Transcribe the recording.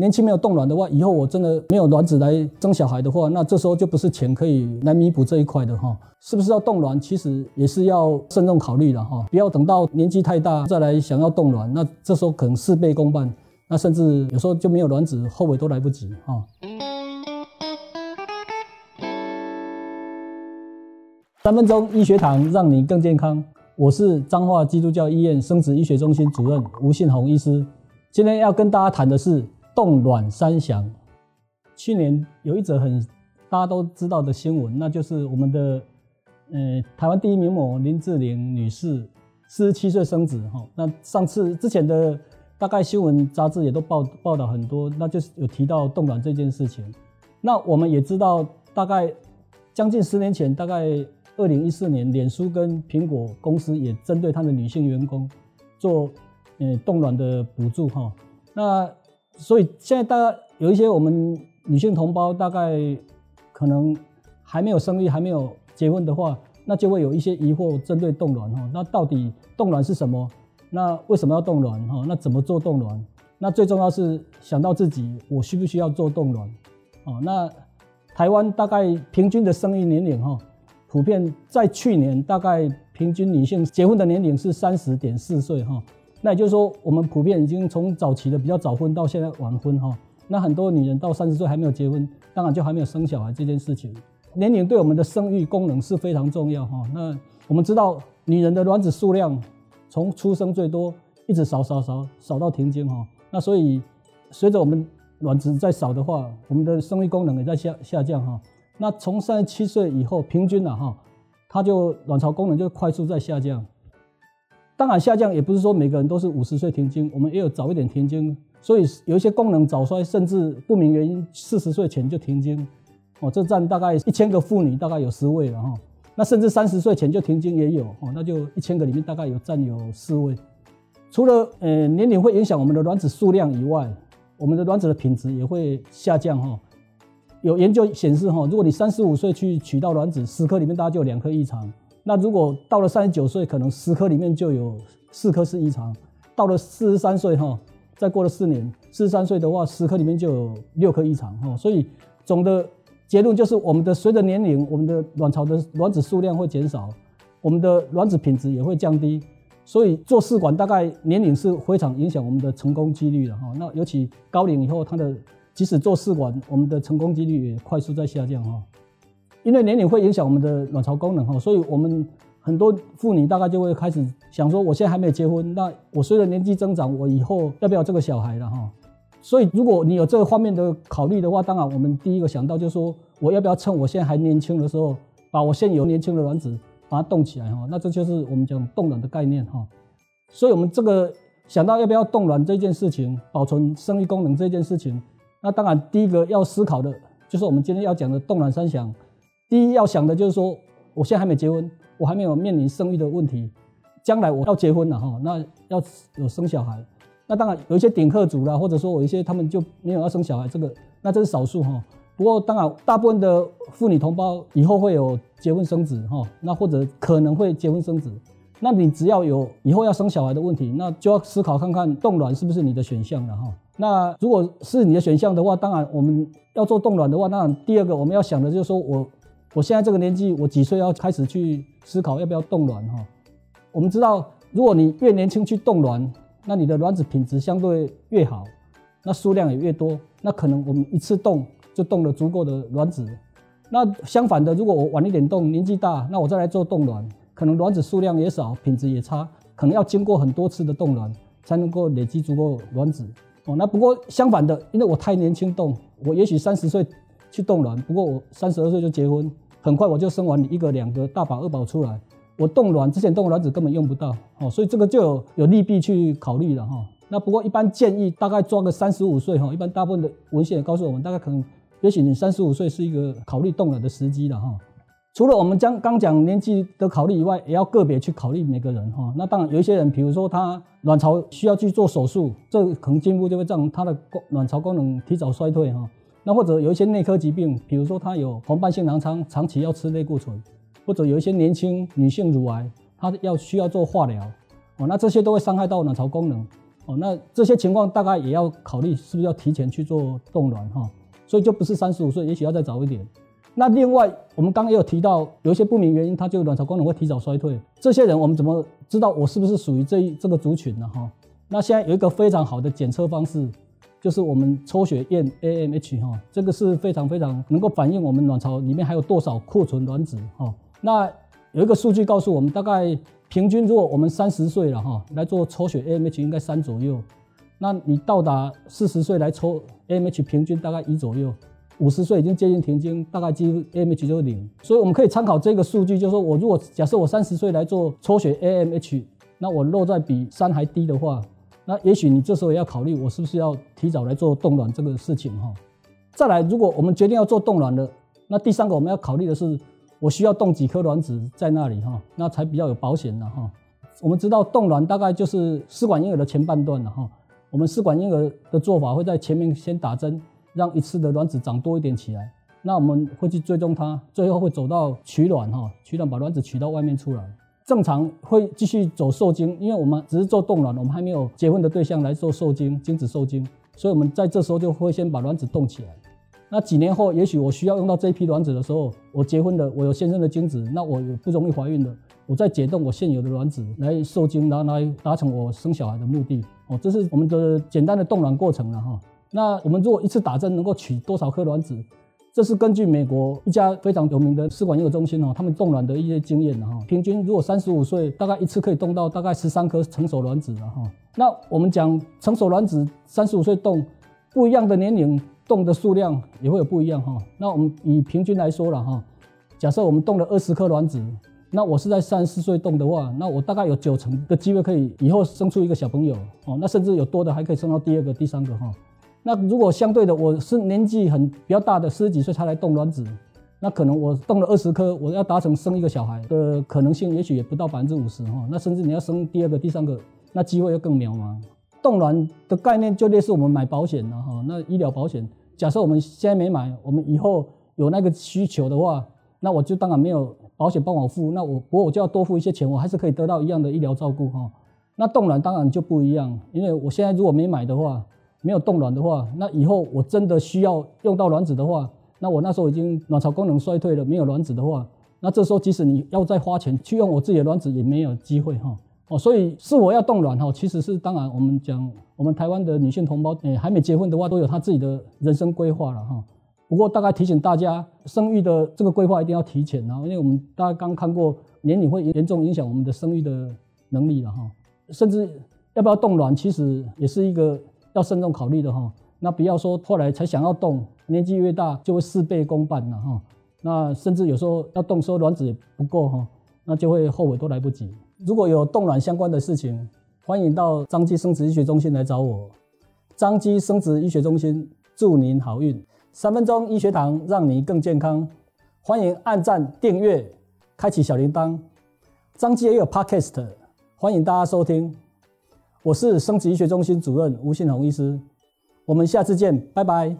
年轻没有冻卵的话，以后我真的没有卵子来生小孩的话，那这时候就不是钱可以来弥补这一块的哈。是不是要冻卵？其实也是要慎重考虑的哈，不要等到年纪太大再来想要冻卵，那这时候可能事倍功半，那甚至有时候就没有卵子，后悔都来不及哈。三分钟医学堂，让你更健康。我是彰化基督教医院生殖医学中心主任吴信宏医师。今天要跟大家谈的是冻卵三祥。去年有一则很大家都知道的新闻，那就是我们的呃台湾第一名模林志玲女士四十七岁生子哈。那上次之前的大概新闻杂志也都报报道很多，那就是有提到冻卵这件事情。那我们也知道，大概将近十年前，大概。二零一四年，脸书跟苹果公司也针对他的女性员工做呃冻卵的补助哈。那所以现在大概有一些我们女性同胞，大概可能还没有生育、还没有结婚的话，那就会有一些疑惑针对冻卵哈。那到底冻卵是什么？那为什么要冻卵哈？那怎么做冻卵？那最重要是想到自己，我需不需要做冻卵？哦，那台湾大概平均的生育年龄哈。普遍在去年，大概平均女性结婚的年龄是三十点四岁哈，那也就是说，我们普遍已经从早期的比较早婚到现在晚婚哈，那很多女人到三十岁还没有结婚，当然就还没有生小孩这件事情。年龄对我们的生育功能是非常重要哈。那我们知道，女人的卵子数量从出生最多一直少少少少到停经哈，那所以随着我们卵子在少的话，我们的生育功能也在下下降哈。那从三十七岁以后，平均了哈，它就卵巢功能就快速在下降。当然下降也不是说每个人都是五十岁停经，我们也有早一点停经，所以有一些功能早衰，甚至不明原因四十岁前就停经，哦，这占大概一千个妇女大概有十位了哈。那甚至三十岁前就停经也有，哦，那就一千个里面大概有占有四位。除了呃年龄会影响我们的卵子数量以外，我们的卵子的品质也会下降哈。有研究显示，哈，如果你三十五岁去取到卵子，十颗里面大概就有两颗异常。那如果到了三十九岁，可能十颗里面就有四颗是异常。到了四十三岁，哈，再过了四年，四十三岁的话，十颗里面就有六颗异常，哈。所以总的结论就是，我们的随着年龄，我们的卵巢的卵子数量会减少，我们的卵子品质也会降低。所以做试管大概年龄是非常影响我们的成功几率的，哈。那尤其高龄以后，它的即使做试管，我们的成功几率也快速在下降哈，因为年龄会影响我们的卵巢功能哈，所以我们很多妇女大概就会开始想说，我现在还没有结婚，那我随着年纪增长，我以后要不要这个小孩了哈？所以如果你有这个方面的考虑的话，当然我们第一个想到就是说，我要不要趁我现在还年轻的时候，把我现有年轻的卵子把它冻起来哈？那这就是我们讲冻卵的概念哈。所以我们这个想到要不要冻卵这件事情，保存生育功能这件事情。那当然，第一个要思考的就是我们今天要讲的冻卵三祥。第一要想的就是说，我现在还没结婚，我还没有面临生育的问题，将来我要结婚了哈，那要有生小孩。那当然有一些顶客族啦，或者说有一些他们就没有要生小孩，这个那这是少数哈。不过当然，大部分的妇女同胞以后会有结婚生子哈，那或者可能会结婚生子。那你只要有以后要生小孩的问题，那就要思考看看冻卵是不是你的选项了哈。那如果是你的选项的话，当然我们要做冻卵的话，那第二个我们要想的就是说我我现在这个年纪，我几岁要开始去思考要不要冻卵哈。我们知道，如果你越年轻去冻卵，那你的卵子品质相对越好，那数量也越多，那可能我们一次冻就冻了足够的卵子。那相反的，如果我晚一点冻，年纪大，那我再来做冻卵，可能卵子数量也少，品质也差，可能要经过很多次的冻卵才能够累积足够卵子。哦，那不过相反的，因为我太年轻冻，我也许三十岁去冻卵，不过我三十二岁就结婚，很快我就生完一个两个大宝二宝出来，我冻卵之前冻卵子根本用不到，哦，所以这个就有有利弊去考虑了哈。那不过一般建议大概抓个三十五岁哈，一般大部分的文献也告诉我们，大概可能也许你三十五岁是一个考虑冻卵的时机了哈。除了我们将刚讲年纪的考虑以外，也要个别去考虑每个人哈。那当然有一些人，比如说他卵巢需要去做手术，这可能进一步就会让他的卵巢功能提早衰退哈。那或者有一些内科疾病，比如说他有红斑性狼疮，长期要吃类固醇，或者有一些年轻女性乳癌，她要需要做化疗哦。那这些都会伤害到卵巢功能哦，那这些情况大概也要考虑是不是要提前去做冻卵哈，所以就不是三十五岁，也许要再早一点。那另外，我们刚刚也有提到，有一些不明原因，他就卵巢功能会提早衰退。这些人我们怎么知道我是不是属于这一这个族群呢？哈，那现在有一个非常好的检测方式，就是我们抽血验 AMH 哈，这个是非常非常能够反映我们卵巢里面还有多少库存卵子哈。那有一个数据告诉我们，大概。平均，如果我们三十岁了哈，来做抽血 AMH 应该三左右，那你到达四十岁来抽 AMH，平均大概一左右，五十岁已经接近停经，大概几乎 AMH 就是零。所以我们可以参考这个数据，就是说我如果假设我三十岁来做抽血 AMH，那我落在比三还低的话，那也许你这时候也要考虑我是不是要提早来做冻卵这个事情哈。再来，如果我们决定要做冻卵了，那第三个我们要考虑的是。我需要冻几颗卵子在那里哈，那才比较有保险的哈。我们知道冻卵大概就是试管婴儿的前半段了哈。我们试管婴儿的做法会在前面先打针，让一次的卵子长多一点起来。那我们会去追踪它，最后会走到取卵哈，取卵把卵子取到外面出来。正常会继续走受精，因为我们只是做冻卵，我们还没有结婚的对象来做受精，精子受精，所以我们在这时候就会先把卵子冻起来。那几年后，也许我需要用到这一批卵子的时候，我结婚了，我有先生的精子，那我也不容易怀孕了，我再解冻我现有的卵子来受精，然后来达成我生小孩的目的。哦，这是我们的简单的冻卵过程了哈。那我们如果一次打针能够取多少颗卵子？这是根据美国一家非常有名的试管婴儿中心哦，他们冻卵的一些经验哈。平均如果三十五岁，大概一次可以冻到大概十三颗成熟卵子了哈。那我们讲成熟卵子三十五岁冻，不一样的年龄。冻的数量也会有不一样哈，那我们以平均来说了哈，假设我们冻了二十颗卵子，那我是在三十四岁冻的话，那我大概有九成的机会可以以后生出一个小朋友哦，那甚至有多的还可以生到第二个、第三个哈。那如果相对的我是年纪很比较大的四十几岁才来冻卵子，那可能我冻了二十颗，我要达成生一个小孩的可能性也许也不到百分之五十哈，那甚至你要生第二个、第三个，那机会又更渺茫。冻卵的概念就类似我们买保险了哈，那医疗保险。假设我们现在没买，我们以后有那个需求的话，那我就当然没有保险帮我付，那我不过我就要多付一些钱，我还是可以得到一样的医疗照顾哈。那冻卵当然就不一样，因为我现在如果没买的话，没有冻卵的话，那以后我真的需要用到卵子的话，那我那时候已经卵巢功能衰退了，没有卵子的话，那这时候即使你要再花钱去用我自己的卵子，也没有机会哈。哦，所以是我要冻卵哈，其实是当然，我们讲我们台湾的女性同胞，诶，还没结婚的话，都有她自己的人生规划了哈。不过大概提醒大家，生育的这个规划一定要提前啊，因为我们大家刚看过年龄会严重影响我们的生育的能力了哈。甚至要不要冻卵，其实也是一个要慎重考虑的哈。那不要说后来才想要动，年纪越大就会事倍功半了哈。那甚至有时候要冻，说卵子也不够哈，那就会后悔都来不及。如果有冻卵相关的事情，欢迎到彰基生殖医学中心来找我。彰基生殖医学中心祝您好运，三分钟医学堂让你更健康。欢迎按赞、订阅、开启小铃铛。彰基也有 Podcast，欢迎大家收听。我是生殖医学中心主任吴信宏医师，我们下次见，拜拜。